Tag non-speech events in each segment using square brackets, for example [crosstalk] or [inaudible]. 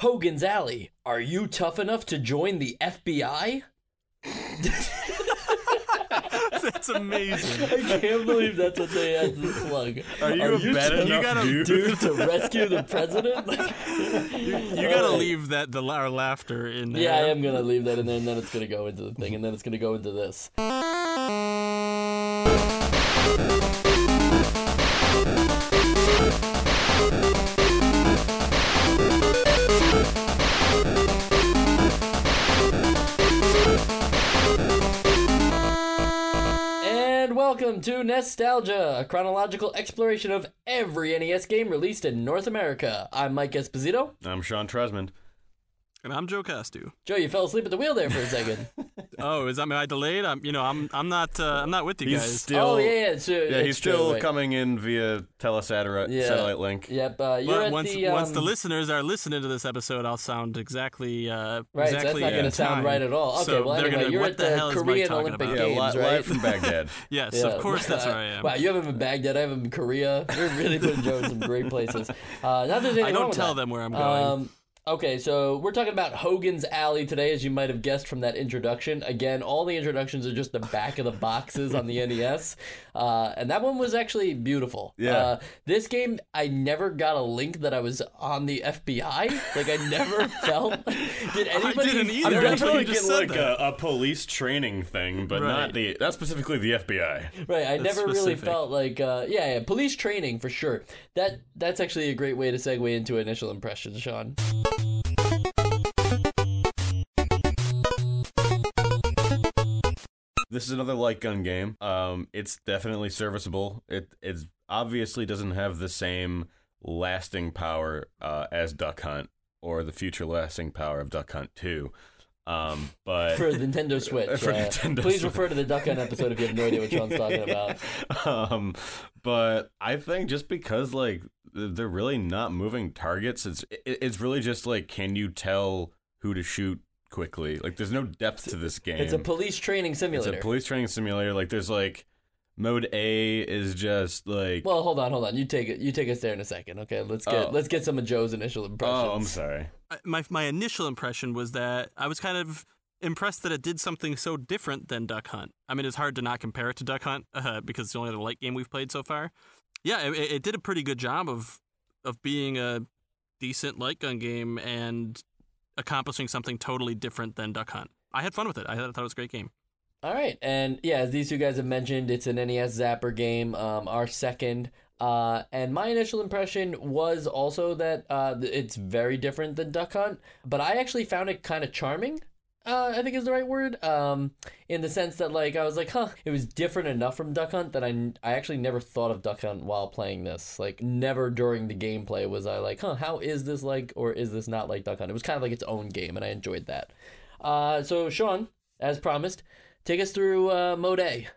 Hogan's Alley. Are you tough enough to join the FBI? [laughs] That's amazing. I can't believe that's what they had to slug. Are you a bad tough enough gotta dude? dude [laughs] to rescue the president? [laughs] Like, You gotta leave that the our laughter in there. yeah, I am gonna leave that in there, and then it's gonna go into the thing, and then it's gonna go into this. Welcome to Nestalgia, a chronological exploration of every NES game released in North America. I'm Mike Esposito. I'm Sean Tresmond. And I'm Joe Castu. Joe, you fell asleep at the wheel there for a second. [laughs] Oh, is that am I delayed? I'm you know I'm I'm not uh, I'm not with you He's guys. still. oh yeah, yeah, so Yeah, it's he's true, still right. coming in via telesatellite Yeah. satellite link. Yep, uh, you're But at once the once the um, listeners are listening to this episode, I'll sound exactly uh, Right, so that's not going to sound right at all. Okay, So well they're anyway, gonna, you're what at the, the, hell is Mike Korean Olympic about? Yeah, Games, li- right? live from Baghdad. [laughs] Yes, Yeah. of course that's where I am. Wow, you have him in Baghdad. I have him in Korea. You're really putting Joe in some great places. Uh, not that [laughs] I don't tell them where I'm going. Okay, so we're talking about Hogan's Alley today, as you might have guessed from that introduction. Again, all the introductions are just the back of the boxes on the [laughs] NES, uh, and that one was actually beautiful. Yeah. Uh, this game, I never got a link that I was on the FBI. Like I never [laughs] felt. Did anybody? I didn't either I'm definitely you just get said like a, a police training thing, but Right. not the not specifically the FBI. Right, I never really felt like uh, yeah, yeah, police training for sure. That that's actually a great way to segue into initial impressions, Sean. This is another light gun game. Um, it's definitely serviceable. It it's obviously doesn't have the same lasting power uh, as Duck Hunt or the future lasting power of Duck Hunt Two. Um, but For Nintendo [laughs] Switch. For uh, Nintendo please Switch. refer to the Duck Hunt episode if you have no idea what Sean's talking [laughs] about. um, but I think just because like they're really not moving targets, it's it, it's really just like can you tell who to shoot quickly? Like there's no depth to this game. It's a police training simulator. It's a police training simulator. Like there's like mode A is just like well, hold on, hold on. You take it. You take us there in a second. Okay, let's get Oh. let's get some of Joe's initial impressions. oh I'm sorry. My my initial impression was that I was kind of impressed that it did something so different than Duck Hunt. I mean, it's hard to not compare it to Duck Hunt [laughs] uh, because it's the only other light game we've played so far. Yeah, it, it did a pretty good job of of being a decent light gun game and accomplishing something totally different than Duck Hunt. I had fun with it. I thought it was a great game. All right, and yeah, as these two guys have mentioned, it's an NES Zapper game, um, our second. Uh, and my initial impression was also that uh, it's very different than Duck Hunt, but I actually found it kind of charming. Uh, I think is the right word. Um, in the sense that like I was like, huh, it was different enough from Duck Hunt that I, I actually never thought of Duck Hunt while playing this. Like never during the gameplay was I like, huh, how is this like or is this not like Duck Hunt? It was kind of like its own game, and I enjoyed that. Uh, so Sean, as promised, take us through uh, Mode A.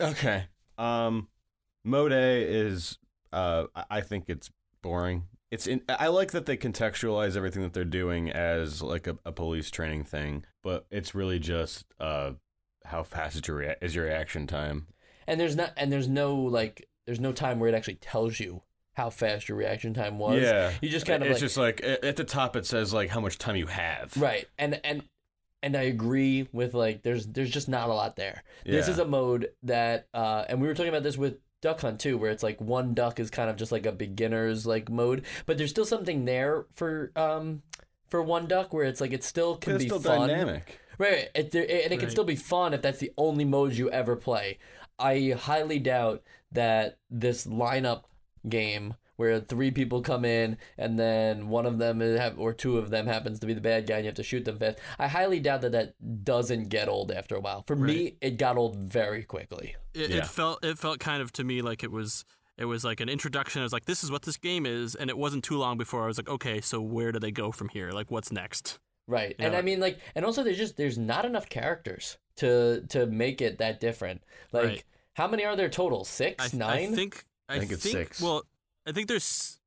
Okay. Um, mode A is uh I- I think it's boring. It's in, I like that they contextualize everything that they're doing as like a, a police training thing, but it's really just uh how fast is your rea- is your reaction time. and there's not and there's no like there's no time where it actually tells you how fast your reaction time was. Yeah. you just kind of it's like just like at the top it says like how much time you have. right, and and and I agree with like there's there's just not a lot there. This is a mode that uh, and we were talking about this with Duck Hunt too, where it's like one duck is kind of just like a beginner's like mode, but there's still something there for um for one duck where it's like it still can It's be still fun. dynamic. Right, it, there- and it can still be fun if that's the only modes you ever play. I highly doubt that this lineup game where three people come in and then one of them have, or two of them happens to be the bad guy and you have to shoot them fast. I highly doubt that that doesn't get old after a while. For me, it got old very quickly. It, Yeah. it felt it felt kind of to me like it was it was like an introduction. I was like, this is what this game is, and it wasn't too long before I was like, okay, so where do they go from here? Like, what's next? Right. And I mean like and also there's just there's not enough characters to to make it that different. Like Right. how many are there total? 6, I, 9? I think I, think it's six. Well, I think there's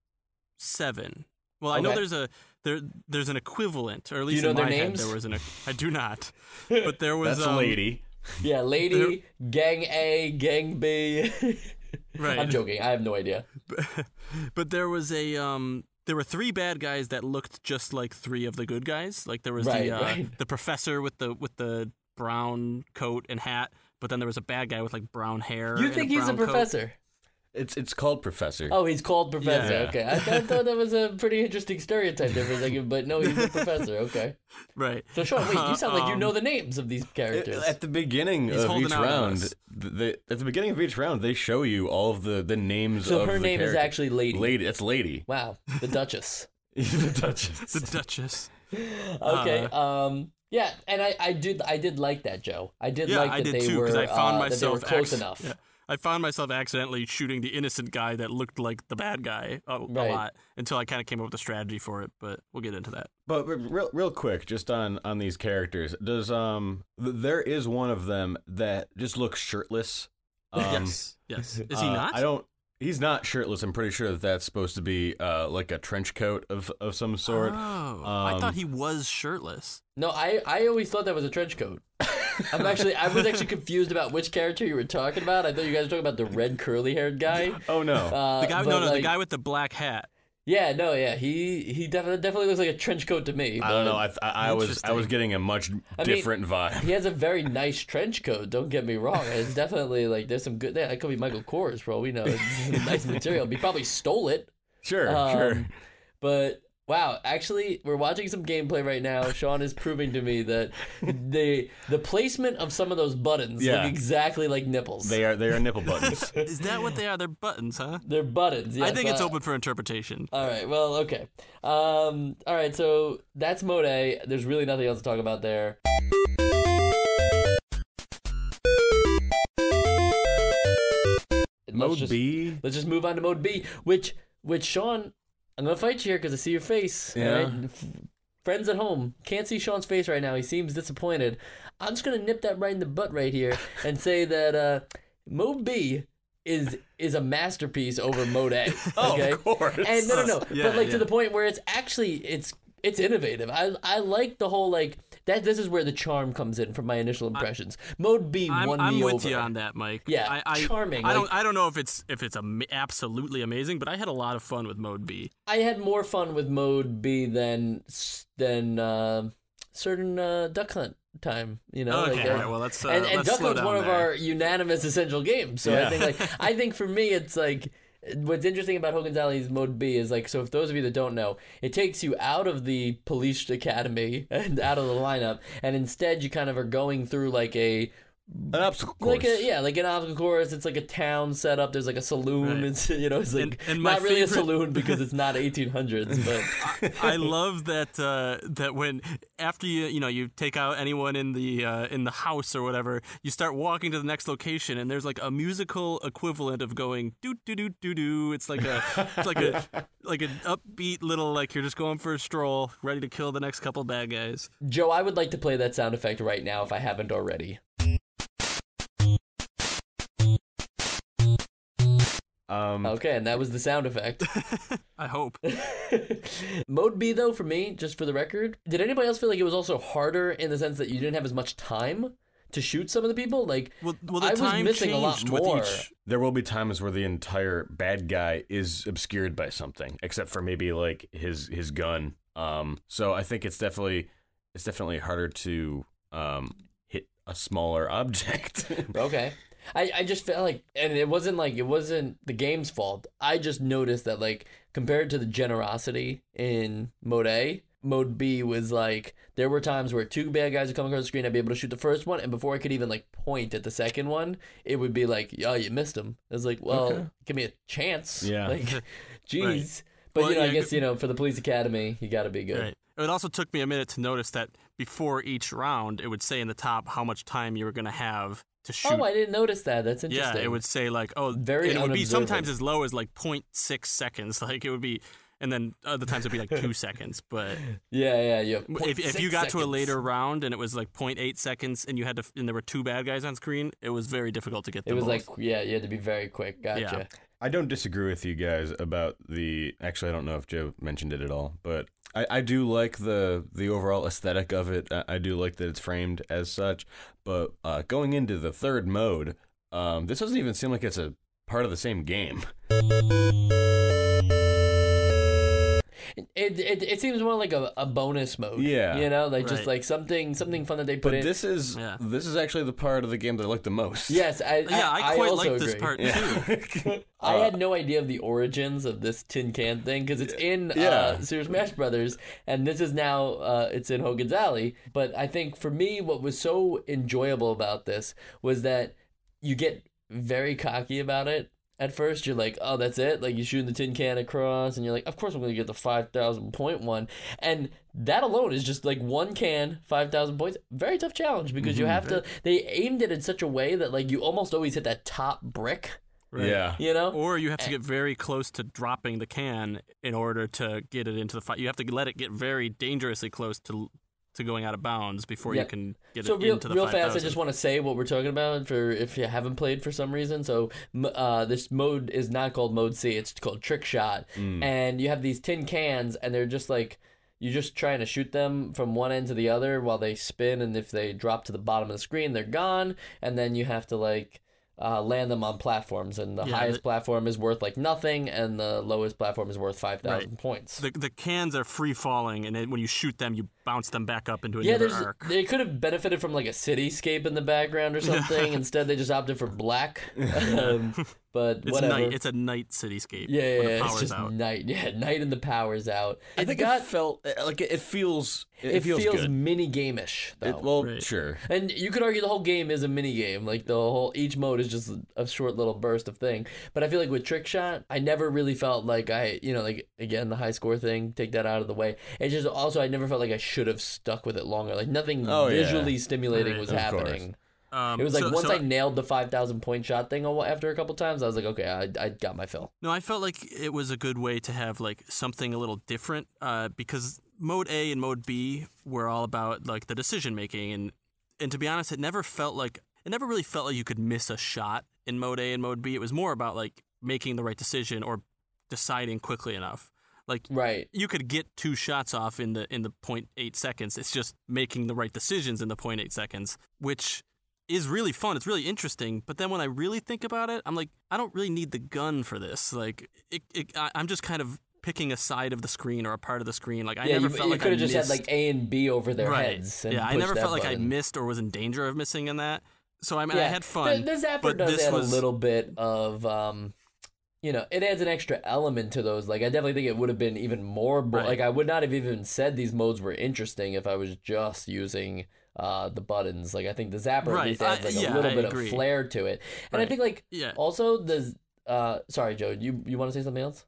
seven. Well, I know there's a there there's an equivalent, or at you least know in my head there was an. I do not, [laughs] but there was That's um, a lady. [laughs] Yeah, lady, gang A, gang B. [laughs] Right. I'm joking. I have no idea. but there was a um there were three bad guys that looked just like three of the good guys. Like there was Right, the uh, right. the professor with the with the brown coat and hat, but then there was a bad guy with like brown hair. You think he's a professor? coat. Professor? It's it's called Professor. Oh, he's called professor. Yeah. Okay, I, I thought that was a pretty interesting stereotype there for a second, but no, he's a [laughs] professor. Okay. Right. So Sean, wait, you sound like you Um, know the names of these characters. At the beginning He's of each round, us. they, at the beginning of each round, they show you all of the, the names so of her the name is actually Lady. Lady. It's Lady. Wow, the Duchess. [laughs] the Duchess. The Duchess. [laughs] Okay. um. Yeah, and I, I did I did like that, Joe. I did Yeah, like I that did they too were I found uh, that they were myself close acc- enough. I found myself accidentally shooting the innocent guy that looked like the bad guy a, Right. a lot until I kind of came up with a strategy for it. But we'll get into that. But re- real, real quick, just on on these characters, does um th- there is one of them that just looks shirtless. Um, yes. Yes. Is he uh, not? I don't. He's not shirtless. I'm pretty sure that that's supposed to be uh like a trench coat of of some sort. Oh, I Um, thought he was shirtless. No, I I always thought that was a trench coat. I'm actually I was actually confused about which character you were talking about. I thought you guys were talking about the red curly haired guy. Oh no. Uh, The guy, but, no, no, the guy with the black hat. Yeah, no, yeah, he he definitely definitely looks like a trench coat to me. I don't know. I, I, I was I was getting a much mean, different vibe. He has a very nice trench coat. Don't get me wrong. It's definitely like there's some good. That could be Michael Kors bro. we know. It's [laughs] nice material. He probably stole it. Sure, Um, sure. But wow, actually, we're watching some gameplay right now. Sean is proving to me that the the placement of some of those buttons Yeah. look exactly like nipples. They are they are nipple buttons. [laughs] Is that what they are? They're buttons, huh? They're buttons. I yes, think it's uh, open for interpretation. All right. Well, okay. Um. All right. So that's Mode A. There's really nothing else to talk about there. Let's Mode just- B. Let's just move on to Mode B, which which Sean, I'm gonna fight you here because I see your face. Yeah. right? Friends at home can't see Sean's face right now. He seems disappointed. I'm just gonna nip that right in the butt right here [laughs] and say that uh, Mode B is is a masterpiece over Mode A. Oh, [laughs] of course. And no, no, no. Yeah, but like yeah. to the point where it's actually it's it's innovative. I I like the whole like that. This is where the charm comes in from my initial impressions. Mode B I'm, won I'm me with over. you on that, Mike. Yeah, I, I, charming, I like- don't. I don't know if it's if it's am- absolutely amazing, but I had a lot of fun with Mode B. I had more fun with Mode B than than uh, certain uh, Duck Hunt time. You know, okay, like, uh, right, well let's uh, and, and let's Duck Hunt's one of our unanimous essential games. So I think like I think for me it's like what's interesting about Hogan's Alley's Mode B is like so if those of you that don't know, it takes you out of the police academy [laughs] and out of the lineup, and instead you kind of are going through like a An obstacle course. like a yeah, like an obstacle course. It's like a town set up. There's like a saloon. Right. It's you know, it's like And- and my not really a saloon because it's not 1800s, [laughs] but I love that uh, that when after you you know you take out anyone in the uh, in the house or whatever, you start walking to the next location, and there's like a musical equivalent of going doo doo doo doo doo. It's like a it's like a [laughs] like an upbeat little like you're just going for a stroll, ready to kill the next couple bad guys. Joe, I would like to play that sound effect right now if I haven't already. Um, Okay, and that was the sound effect. [laughs] I hope. [laughs] Mode B, though, for me, just for the record, did anybody else feel like it was also harder in the sense that you didn't have as much time to shoot some of the people? Like, Well, well, the I was missing a lot with more. each. there will be times where the entire bad guy is obscured by something, except for maybe like his his gun. Um, so I think it's definitely it's definitely harder to um hit a smaller [laughs] object. Okay. I, I just felt like, and it wasn't like, it wasn't the game's fault. I just noticed that, like, compared to the generosity in Mode A, Mode B was like, there were times where two bad guys would come across the screen, I'd be able to shoot the first one, and before I could even, like, point at the second one, it would be like, oh, you missed him. I was like, well, Okay. give me a chance. Yeah. [laughs] Like, [laughs] jeez. But, Well, you know, I guess, you know, for the police academy, you gotta be good. Right. It also took me a minute to notice that before each round, it would say in the top how much time you were going to have to oh, shoot. Oh, I didn't notice that. That's interesting. yeah, it would say like, oh, Very it would be sometimes as low as like 0.6 seconds. [laughs] Like it would be, and then other times it'd be like two seconds. But [laughs] Yeah, yeah, yeah. if, if you got to a later round and it was like 0.8 seconds and you had to, and there were two bad guys on screen, it was very difficult to get It was both. like, yeah, you had to be very quick. Gotcha. Yeah. I don't disagree with you guys about the. Actually, I don't know if Joe mentioned it at all, but I, I do like the the overall aesthetic of it. I, I do like that it's framed as such. But uh, going into the third mode, um, this doesn't even seem like it's a part of the same game. [laughs] It, it it seems more like a, a bonus mode. Yeah. you know, like just Right. like something something fun that they put But in. this is Yeah. this is actually the part of the game that I like the most. yes, I Yeah, I, quite also like this agree. part too. Yeah. [laughs] I Uh, had no idea of the origins of this tin can thing because it's in Yeah. uh, Super Smash Brothers, and this is now uh, it's in Hogan's Alley. But I think for me, what was so enjoyable about this was that you get very cocky about it. At first, you're like, "Oh, that's it!" Like you're shooting the tin can across, and you're like, "Of course, I'm going to get the five thousand point one." And that alone is just like one can, five thousand points. Very tough challenge because Mm-hmm. you have to. They aimed it in such a way that like you almost always hit that top brick. Right. Yeah. You know, Or you have to get very close to dropping the can in order to get it into the fight. You have to let it get very dangerously close to to going out of bounds before Yeah. you can get So it real, into the real 5,000. fast, I just want to say what we're talking about for if you haven't played for some reason. So uh, this mode is not called Mode C; it's called Trick Shot, Mm. and you have these tin cans, and they're just like you're just trying to shoot them from one end to the other while they spin, and if they drop to the bottom of the screen, they're gone, and then you have to like. Uh, land them on platforms, and the Yeah, highest the- platform is worth like nothing, and the lowest platform is worth five thousand points. the the cans are free falling, and then when you shoot them, you bounce them back up into Yeah, another there's arc. they could have benefited from like a cityscape in the background or [laughs] something. Instead, they just opted for black. [laughs] Um, but It's whatever. night. It's a night cityscape. yeah, yeah, when the yeah, it's power's just out. night. Yeah, [laughs] night and the power's out. I It's think got it felt like it, it feels it, it feels, feels, mini game-ish though. Well, Right. sure. and you could argue the whole game is a mini game. Like the whole each mode is just a short little burst of thing. But I feel like with Trick Shot, I never really felt like I, you know, like again the high score thing. Take that out of the way. It's just also I never felt like I should have stuck with it longer. Like nothing Oh, yeah. visually stimulating Right. was Of happening. Um, It was like so- once so I nailed the five thousand point shot thing after a couple times, I was like, okay, I, I got my fill. No, I felt like it was a good way to have like something a little different uh, because mode A and mode B were all about like the decision making and and to be honest, it never felt like it never really felt like you could miss a shot in mode A and mode B. It was more about like making the right decision or deciding quickly enough. Like Right. you could get two shots off in the in the 0.8 seconds. It's just making the right decisions in the 0.8 seconds, which is really fun. It's really interesting. But then when I really think about it, I'm like, I don't really need the gun for this. Like, it, it, I, I'm just kind of picking a side of the screen or a part of the screen. Like, I yeah, never you, felt you like could have just missed, had like A and B over their right. heads. And yeah, I never felt like I missed or was in danger of missing in that. So I mean, I had fun. The, the zapper but does this add was- a little bit of, um, you know, it adds an extra element to those. Like, I definitely think it would have been even more. Bo- Right. Like, I would not have even said these modes were interesting if I was just using. Uh, the buttons, like I think the zapper at least adds I- like a yeah, little I bit agree. of flair to it, and I think like yeah. also the uh, sorry Joe, you you want to say something else?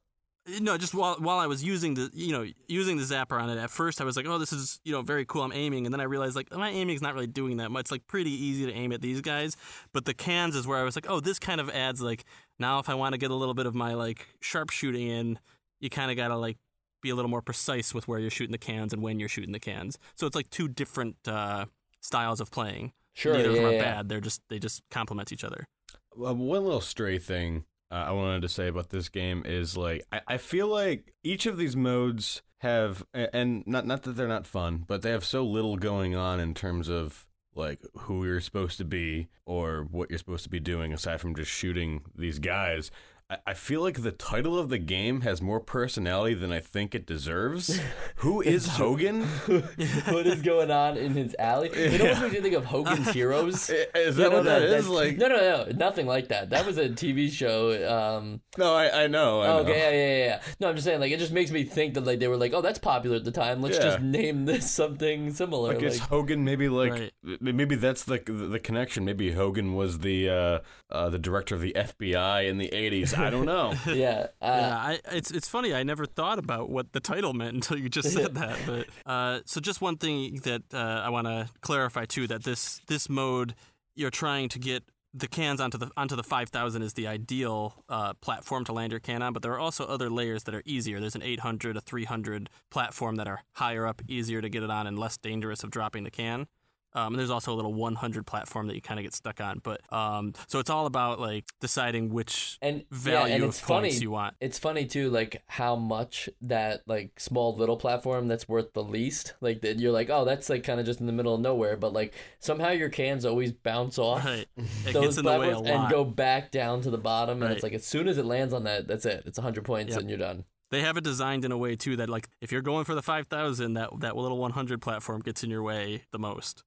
No, just while while I was using the you know using the zapper on it at first, I was like, oh, this is you know very cool. I'm aiming, and then I realized like my aiming's not really doing that much. It's like pretty easy to aim at these guys, but the cans is where I was like, oh, this kind of adds like now if I want to get a little bit of my like sharpshooting in, you kind of gotta like be a little more precise with where you're shooting the cans and when you're shooting the cans. So it's like two different uh, styles of playing. Sure, Neither of them yeah, are yeah. bad. They're just they just complement each other. Uh, one little stray thing uh, I wanted to say about this game is like I, I feel like each of these modes have and not not that they're not fun, but they have so little going on in terms of like who you're supposed to be or what you're supposed to be doing aside from just shooting these guys. I, I feel like the title of the game has more personality than I think it deserves. [laughs] Who is Hogan? [laughs] what is going on in his alley? It almost makes you think of Hogan's [laughs] Heroes. Is You that know, what that is? that- Like no, no, no, nothing like that. That was a TV show. Um, no, I, I know. I okay, yeah, yeah, yeah, yeah. No, I'm just saying, like, it just makes me think that like they were like, oh, that's popular at the time. Let's Yeah. just name this something similar. Like, Like, is Hogan maybe like Right. maybe that's the the connection. Maybe Hogan was the uh, uh, the director of the FBI in the '80s. I don't know. [laughs] yeah, uh, yeah, I, it's it's funny. I never thought about what the title meant until you just said that. But uh, so just one thing that uh, I want to clarify too that this this mode you're trying to get the cans onto the onto the 5000 is the ideal uh, platform to land your can on, but there are also other layers that are easier. There's an 800, a 300 platform that are higher up, easier to get it on, and less dangerous of dropping the can. Um, and there's also a little 100 platform that you kind of get stuck on. But um, so it's all about like deciding which and value yeah, and of it's points funny you want. it's funny too like how much that like small little platform that's worth the least like that you're like oh that's like kind of just in the middle of nowhere but like somehow your cans always bounce off Right. Those [laughs] gets in the way platforms and go back down to the bottom and it's like as soon as it lands on that that's it it's 100 points Yep. and you're done They have it designed in a way too that like if you're going for the 5000 that that little 100 platform gets in your way the most.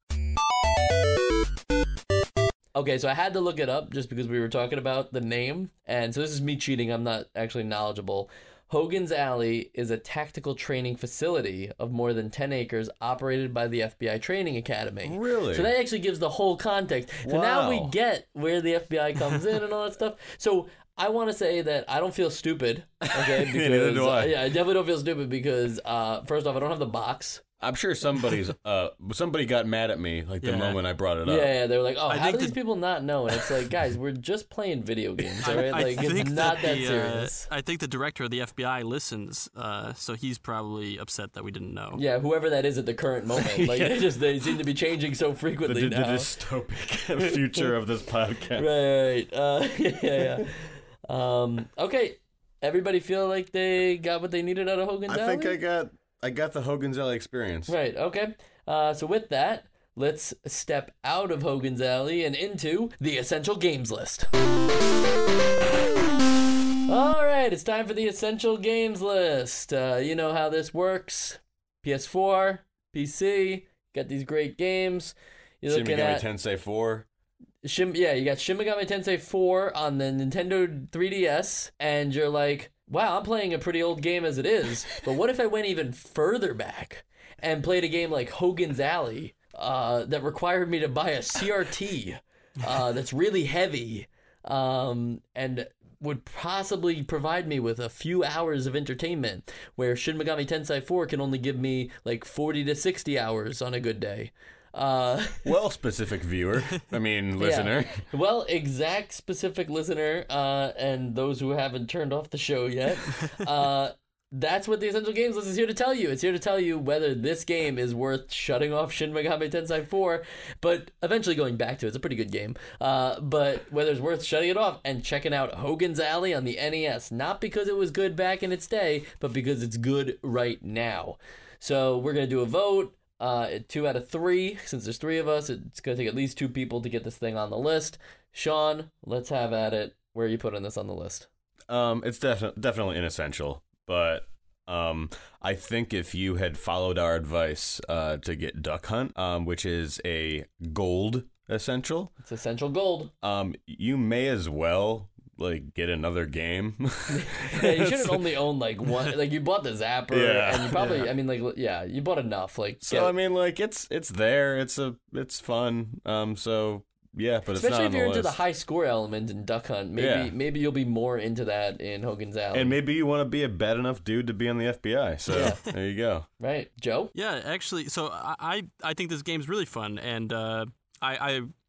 Okay, so I had to look it up just because we were talking about the name. And so this is me cheating. I'm not actually knowledgeable. Hogan's Alley is a tactical training facility of more than 10 acres operated by the FBI Training Academy. Really? So that actually gives the whole context. So now we get where the FBI comes in and all that stuff. So I want to say that I don't feel stupid. Okay, [laughs] because Neither do I. yeah, I definitely don't feel stupid because uh, first off, I don't have the box. I'm sure somebody's [laughs] uh somebody got mad at me like the Yeah. moment I brought it up. yeah, they were like, "Oh, I how do think these the- people not know?" And it's like, guys, we're just playing video [laughs] games, all right? I Like, it's think not that, the, uh, serious. I think the director of the FBI listens, uh, so he's probably upset that we didn't know. Yeah, whoever that is at the current [laughs] moment, like they just they seem to be changing so The, frequently the now. dystopic future of this podcast. Right, uh, yeah, yeah. Um, okay, everybody feel like they got what they needed out of Hogan's I Alley. think I got I got the Hogan's Alley experience. Right. Okay. Uh, so with that, let's step out of Hogan's Alley and into the essential games list. All right, it's time for the essential games list. Uh, you know how this works: PS4, PC. Got these great games. You're Shin looking Megami at Tensei 4. Shim, yeah, you got Shin Megami Tensei 4 on the Nintendo 3DS, and you're like, wow, I'm playing a pretty old game as it is, but what if I went even further back and played a game like Hogan's Alley uh, that required me to buy a CRT uh, that's really heavy um, and would possibly provide me with a few hours of entertainment, where Shin Megami Tensei 4 can only give me like 40 to 60 hours on a good day. Uh, [laughs] Well, specific viewer. I mean, listener. well, exact specific listener, uh, and those who haven't turned off the show yet, [laughs] uh, that's what the Essential Games List is here to tell you. It's here to tell you whether this game is worth shutting off Shin Megami Tensei 4, but eventually going back to it. It's a pretty good game. Uh, but whether it's worth shutting it off and checking out Hogan's Alley on the NES, not because it was good back in its day, but because it's good right now. So we're going to do a vote. Uh, two out of three. Since there's three of us, it's going to take at least two people to get this thing on the list. Sean, let's have at it. Where are you putting this on the list? Um, it's defi- definitely inessential, but um, I think if you had followed our advice uh, to get Duck Hunt, um, which is a gold essential, It's essential gold. um, you may as well like get another game. [laughs] Yeah, you shouldn't only own like one. Like you bought the Zapper, Yeah. and you probably. I mean, like, yeah, you bought enough. Like, So get- I mean, like it's it's there. It's a it's fun. Um, so yeah, but it's especially not if you're into the high score element in Duck Hunt, maybe Yeah. maybe you'll be more into that in Hogan's Alley. and maybe you want to be a bad enough dude to be on the FBI. So Yeah. [laughs] there you go. right, Joe? Yeah, actually, so I I, I think this game's really fun, and uh, I,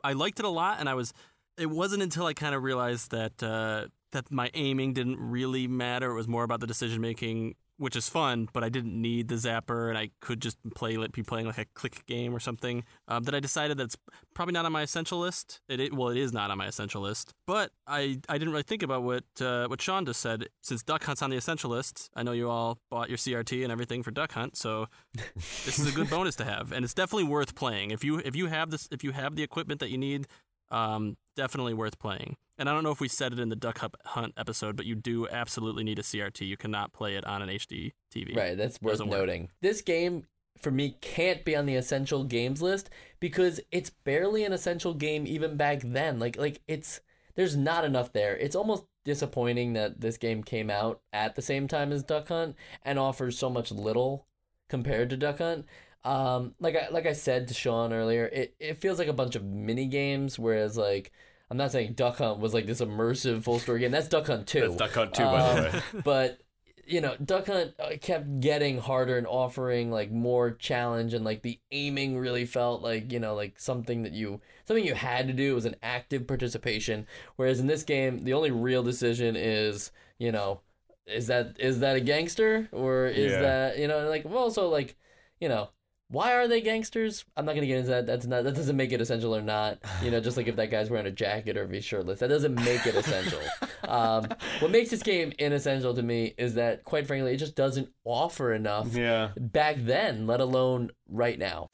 I I liked it a lot, and I was. It wasn't until I kind of realized that uh, that my aiming didn't really matter. It was more about the decision making, which is fun, but I didn't need the zapper, and I could just play be playing like a click game or something. Um, that I decided that's probably not on my essential list. It, it well, it is not on my essential list, but I I didn't really think about what uh, what Sean just said. Since Duck Hunt's on the essential list, I know you all bought your CRT and everything for Duck Hunt, so [laughs] this is a good bonus to have, and it's definitely worth playing. If you if you have this if you have the equipment that you need, um, definitely worth playing. And I don't know if we said it in the Duck Hunt- episode, but you do absolutely need a CRT. You cannot play it on an HD TV. Right, that's worth Doesn't work. noting. This game for me can't be on the essential games list because it's barely an essential game even back then. Like like it's there's not enough there. It's almost disappointing that this game came out at the same time as Duck Hunt and offers so much little compared to Duck Hunt. Um, like I like I said to Sean earlier, it, it feels like a bunch of mini games, whereas like I'm not saying Duck Hunt was like this immersive full story game. That's Duck Hunt too. That's Duck Hunt too, by the Um, way. [laughs] [laughs] but you know, Duck Hunt uh, kept getting harder and offering like more challenge, and like the aiming really felt like you know like something that you something you had to do. It was an active participation. Whereas in this game, the only real decision is you know is that is that a gangster or is Yeah. that you know like well also like you know why are they gangsters? I'm not gonna get into that. That's not that doesn't make it essential or not. You know, just like if that guy's wearing a jacket or if he's shirtless, that doesn't make it essential. [laughs] um, what makes this game inessential to me is that, quite frankly, it just doesn't offer enough Yeah. back then, let alone right now.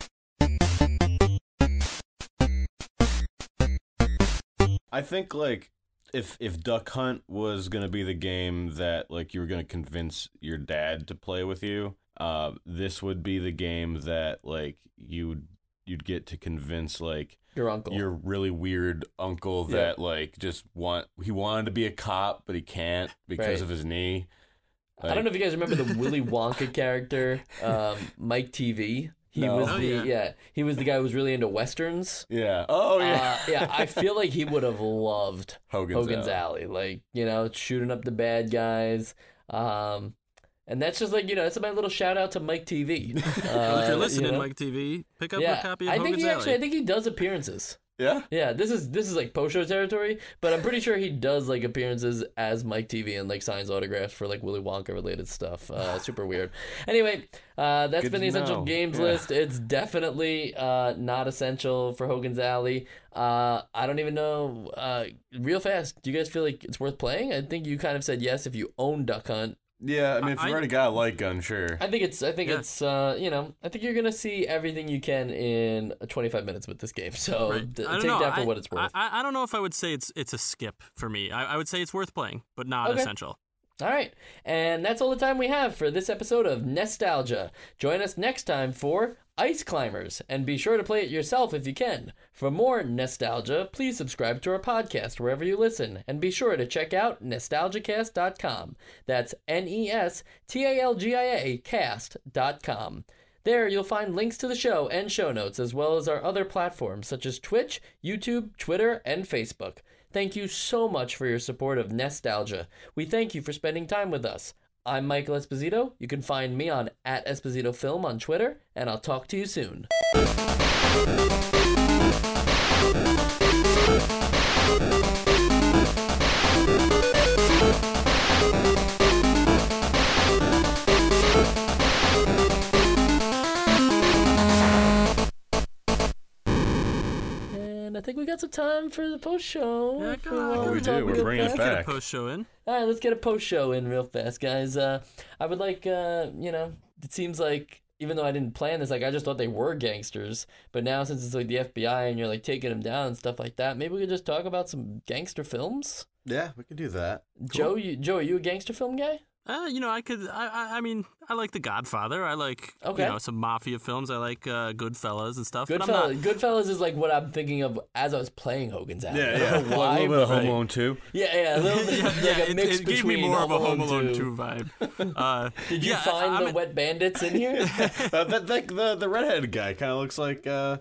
I think like if if Duck Hunt was gonna be the game that like you were gonna convince your dad to play with you, uh, this would be the game that like you'd you'd get to convince like Your uncle. your really weird uncle Yeah. that like just want he wanted to be a cop but he can't because Right. of his knee. I don't know if you guys remember the Willy Wonka character, [laughs] um, Mike Teavee. He No. was Oh, the yeah. yeah. he was the guy who was really into westerns. Yeah. Oh yeah. Uh, yeah, I [laughs] feel like he would have loved Hogan's, Hogan's Alley. Alley, like you know, shooting up the bad guys. Um, and that's just like you know, it's my little shout out to Mike Teavee. Well, [laughs] if Uh, you're listening, you know? Mike Teavee, pick up yeah, a copy of I think Hogan's he actually, Alley. I think he does appearances. Yeah. Yeah, this is this is like post show territory, but I'm pretty sure he does like appearances as Mike Teavee and like signs autographs for like Willy Wonka related stuff. Uh, [laughs] super weird. Anyway, uh, that's Good been the essential know. games Yeah. list. It's definitely uh, not essential for Hogan's Alley. Uh, I don't even know. Uh, real fast, do you guys feel like it's worth playing? I think you kind of said yes if you own Duck Hunt. Yeah. I mean, if you I- already got a light gun, sure. I think it's. I think Yeah. it's. Uh, you know, I think you're gonna see everything you can in 25 minutes with this game. So Right. d- I take know. that for I- what it's worth. I, I don't know if I would say it's it's a skip for me. I, I would say it's worth playing, but not Okay. essential. All right. And that's all the time we have for this episode of Nestalgia. Join us next time for Ice Climbers, and be sure to play it yourself if you can. For more Nestalgia, please subscribe to our podcast wherever you listen, and be sure to check out nestalgiacast.com. That's N E S T A L G I A cast.com. There, you'll find links to the show and show notes, as well as our other platforms such as Twitch, YouTube, Twitter, and Facebook. Thank you so much for your support of Nestalgia. We thank you for spending time with us. I'm Michael Esposito. You can find me on at Esposito Film on Twitter, and I'll talk to you soon. Think we got some time for the post show. Yeah, If go on. wanna Oh, we do. We're bringing it fast. Get a back. post show in. All right, let's get a post show in real fast, guys. Uh, I would like, uh, you know, it seems like even though I didn't plan this, like I just thought they were gangsters, but now since it's like the FBI and you're like taking them down and stuff like that, maybe we could just talk about some gangster films. Yeah, we can do that. Joe, you Joe, are you a gangster film guy? Uh, you know, I could. I, I, I mean, I like The Godfather. I like, Okay. you know, some mafia films. I like uh, Goodfellas and stuff. but I'm not. Goodfellas, Goodfellas is like what I'm thinking of as I was playing Hogan's Alley. Yeah, I yeah. [laughs] why, a little bit of Home Alone too. Yeah, yeah, a little bit, [laughs] yeah, like yeah, a it, mix it gave me between more of a Home Home Alone 2. 2 vibe. [laughs] Uh, Did you yeah, find I, the I'm, wet bandits in here? uh, that, that the the redheaded guy kind of looks like uh,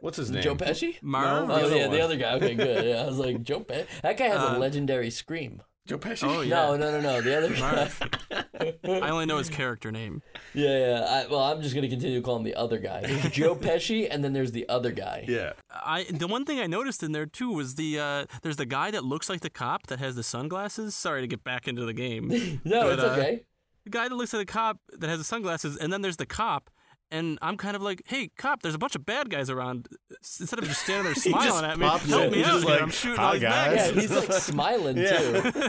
what's his name? Joe Pesci? Marv? No, Oh other yeah, the other guy. Okay, good. Yeah, I was like Joe Pesci. That guy has a Uh, legendary scream. Joe Pesci. Oh, [laughs] yeah. No, no, no, no. The other guy. [laughs] I only know his character name. Yeah, yeah. I, well, I'm just gonna continue to call him the other guy. There's [laughs] Joe Pesci, and then there's the other guy. Yeah. I the one thing I noticed in there too was the uh, there's the guy that looks like the cop that has the sunglasses. Sorry to get back into the game. No, But, it's uh, okay. the guy that looks like the cop that has the sunglasses, and then there's the cop. And I'm kind of like, hey, cop, there's a bunch of bad guys around. Instead of just standing there [laughs] smiling at me, help in. me out here. like, I'm shooting "Hi, all these bad guys." Yeah, he's like [laughs] smiling too.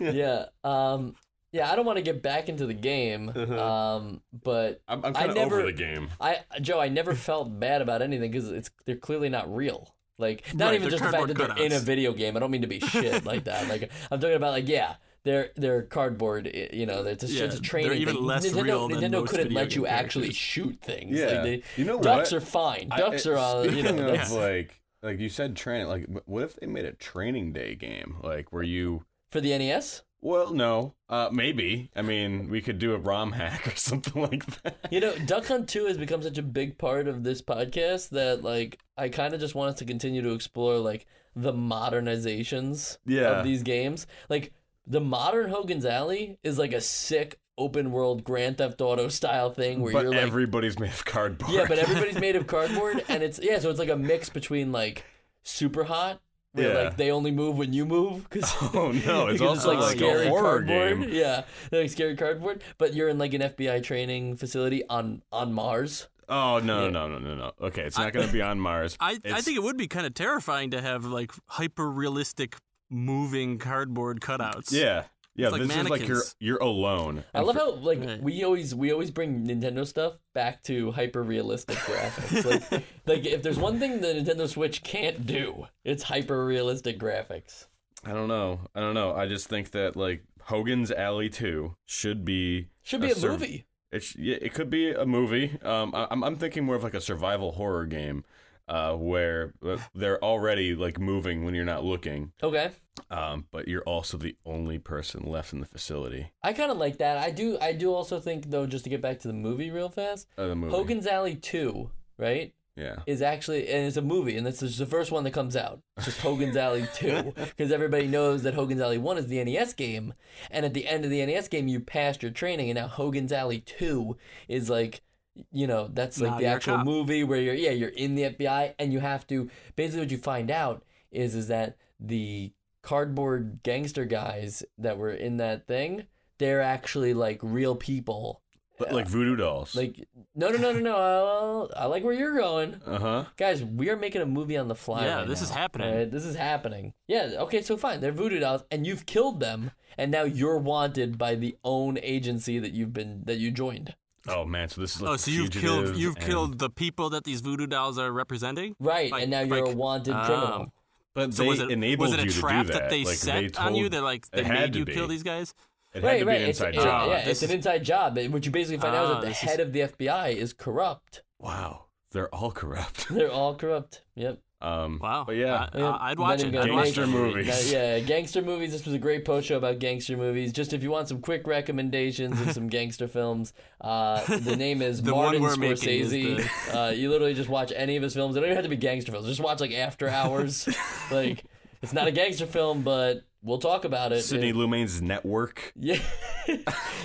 [laughs] yeah. Um. Yeah, I don't want to get back into the game. Uh-huh. Um. But I'm, I'm kind of never- over the game. I, Joe, I never felt bad about anything because it's they're clearly not real. Like not Right, even just the fact that cardboard they're in a video game. I don't mean to be shit like that. Like I'm talking about like yeah, they're they're cardboard. You know, it's a, Yeah, it's a training. they're even thing. less Nintendo, real than Nintendo most couldn't video let you game actually shoot things. Yeah. Like they, you know ducks what? are fine. I- Ducks are all. You know. Speaking of [laughs] like like you said training like what if they made a training day game like where you for the NES. well no uh maybe i mean we could do a rom hack [laughs] or something like that You know, Duck Hunt 2 has become such a big part of this podcast that like I kind of just want us to continue to explore like the modernizations Yeah. of these games. Like the modern Hogan's Alley is like a sick open world Grand Theft Auto style thing where but you're like everybody's made of cardboard Yeah, but everybody's made of [laughs] cardboard and it's yeah, so it's like a mix between like Superhot where Yeah. like they only move when you move cuz [laughs] oh no [laughs] it's because also like, a horror cardboard. game Yeah, like scary cardboard. But you're in like an FBI training facility on on Mars. Oh no Yeah. no no no no. Okay, it's not going to be on Mars. I, I think it would be kind of terrifying to have like hyper realistic moving cardboard cutouts. Yeah, yeah. like this is like you're mannequins. you're alone. I love how like Right. we always we always bring Nintendo stuff back to hyper realistic graphics. [laughs] like like if there's one thing the Nintendo Switch can't do, it's hyper realistic graphics. I don't know. I don't know. I just think that like Hogan's Alley Two should be Should be a, sur- movie. It sh- yeah, it could be a movie. Um, I- I'm I'm thinking more of like a survival horror game, uh, where uh, they're already like moving when you're not looking. Okay. Um, but you're also the only person left in the facility. I kind of like that. I do. I do also think though, just to get back to the movie real fast, Uh, the movie. Hogan's Alley Two, right, Yeah. is actually and it's a movie, and this is the first one that comes out. It's just Hogan's Alley [laughs] Two, because everybody knows that Hogan's Alley One is the NES game, and at the end of the NES game, you passed your training, and now Hogan's Alley Two is like. You know, that's like Now the actual cop. movie where you're yeah, you're in the FBI and you have to basically what you find out is is that the cardboard gangster guys that were in that thing, they're actually like real people. But like voodoo dolls. Like no no no no no. I, I like where you're going. uh huh. Guys, we are making a movie on the fly. Yeah, right this is happening. alright? This is happening. Yeah, okay, so fine. They're voodoo dolls, and you've killed them, and now you're wanted by the own agency that you've been that you joined. Oh man, so this is like Oh, so you've killed you've and- killed the people that these voodoo dolls are representing. Right, Like- and now you're a wanted oh. criminal. But So they was it enabled was it a you to trap do that. they like, set they told, on you that like they made you be. kill these guys? It had right, to right. be an It's, inside it- job. yeah, This it's an inside job. What you basically find out Ah, is that the this is- head of the FBI is corrupt. Wow, they're all corrupt. They're [laughs] all corrupt. Yep. Um, Wow. But yeah, I, I- I'd watch Then it. again, I'd Gangster that movies. Now, yeah, gangster movies. This was a great post show about gangster movies. Just if you want some quick recommendations of some [laughs] gangster films, uh, the name is [laughs] The Martin we're is Scorsese. Uh, you literally just watch any of his films. They don't even have to be gangster films. Just watch like After Hours. [laughs] like it's not a gangster film, but we'll talk about it. Sidney It- Lumet's Network. yeah,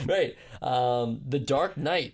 right. Um, the Dark Knight.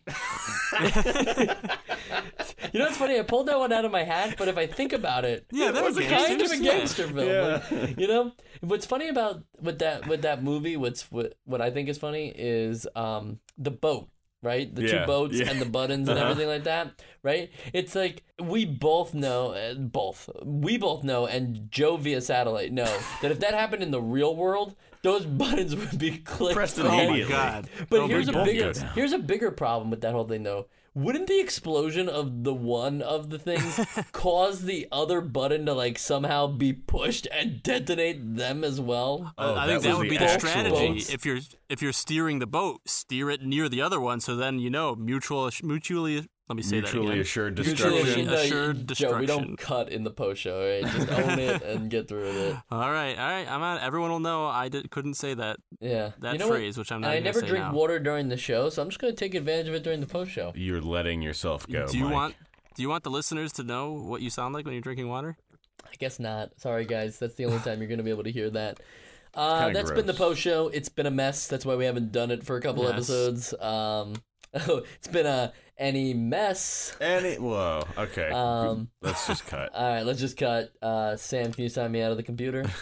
You know what's funny? I pulled that one out of my hat, but if I think about it, Yeah, that was was kind of a gangster. film. Yeah. Like, you know, what's funny about with that with that movie? What's what, what I think is funny is um the boat. Right, the Yeah, two boats yeah. and the buttons and Uh-huh. everything like that. Right, it's like we both know, uh, both we both know, and Joe via satellite know that if that happened in the real world, those buttons would be clicked. Pressed right? Oh my god. But Oh, here's a bigger here's a bigger problem with that whole thing though. Wouldn't the explosion of the one of the things [laughs] cause the other button to like somehow be pushed and detonate them as well? Oh, I think that that would the be the strategy. boats. If you're if you're steering the boat, steer it near the other one, so then you know mutual mutually. Let me say Mutually that again. assured Mutually destruction. assured- Assured Joe, we don't cut in the post show, all right? Just own it and get through with it. All right, all right. I'm on. Everyone will know I did, couldn't say that Yeah. that you know what? phrase, which I'm not. I never say drink now. water during the show, so I'm just gonna take advantage of it during the post show. You're letting yourself go. do you Mike. want? Do you want the listeners to know what you sound like when you're drinking water? I guess not. Sorry, guys. That's the only [laughs] time you're going to be able to hear that. Uh, kinda that's been the post show. It's been a mess. That's why we haven't done it for a couple Yes. episodes. Um, [laughs] oh, it's been a any mess. Any? Whoa. Okay. Um, Let's just cut. [laughs] all right, let's just cut. Uh, Sam, can you sign me out of the computer? [laughs]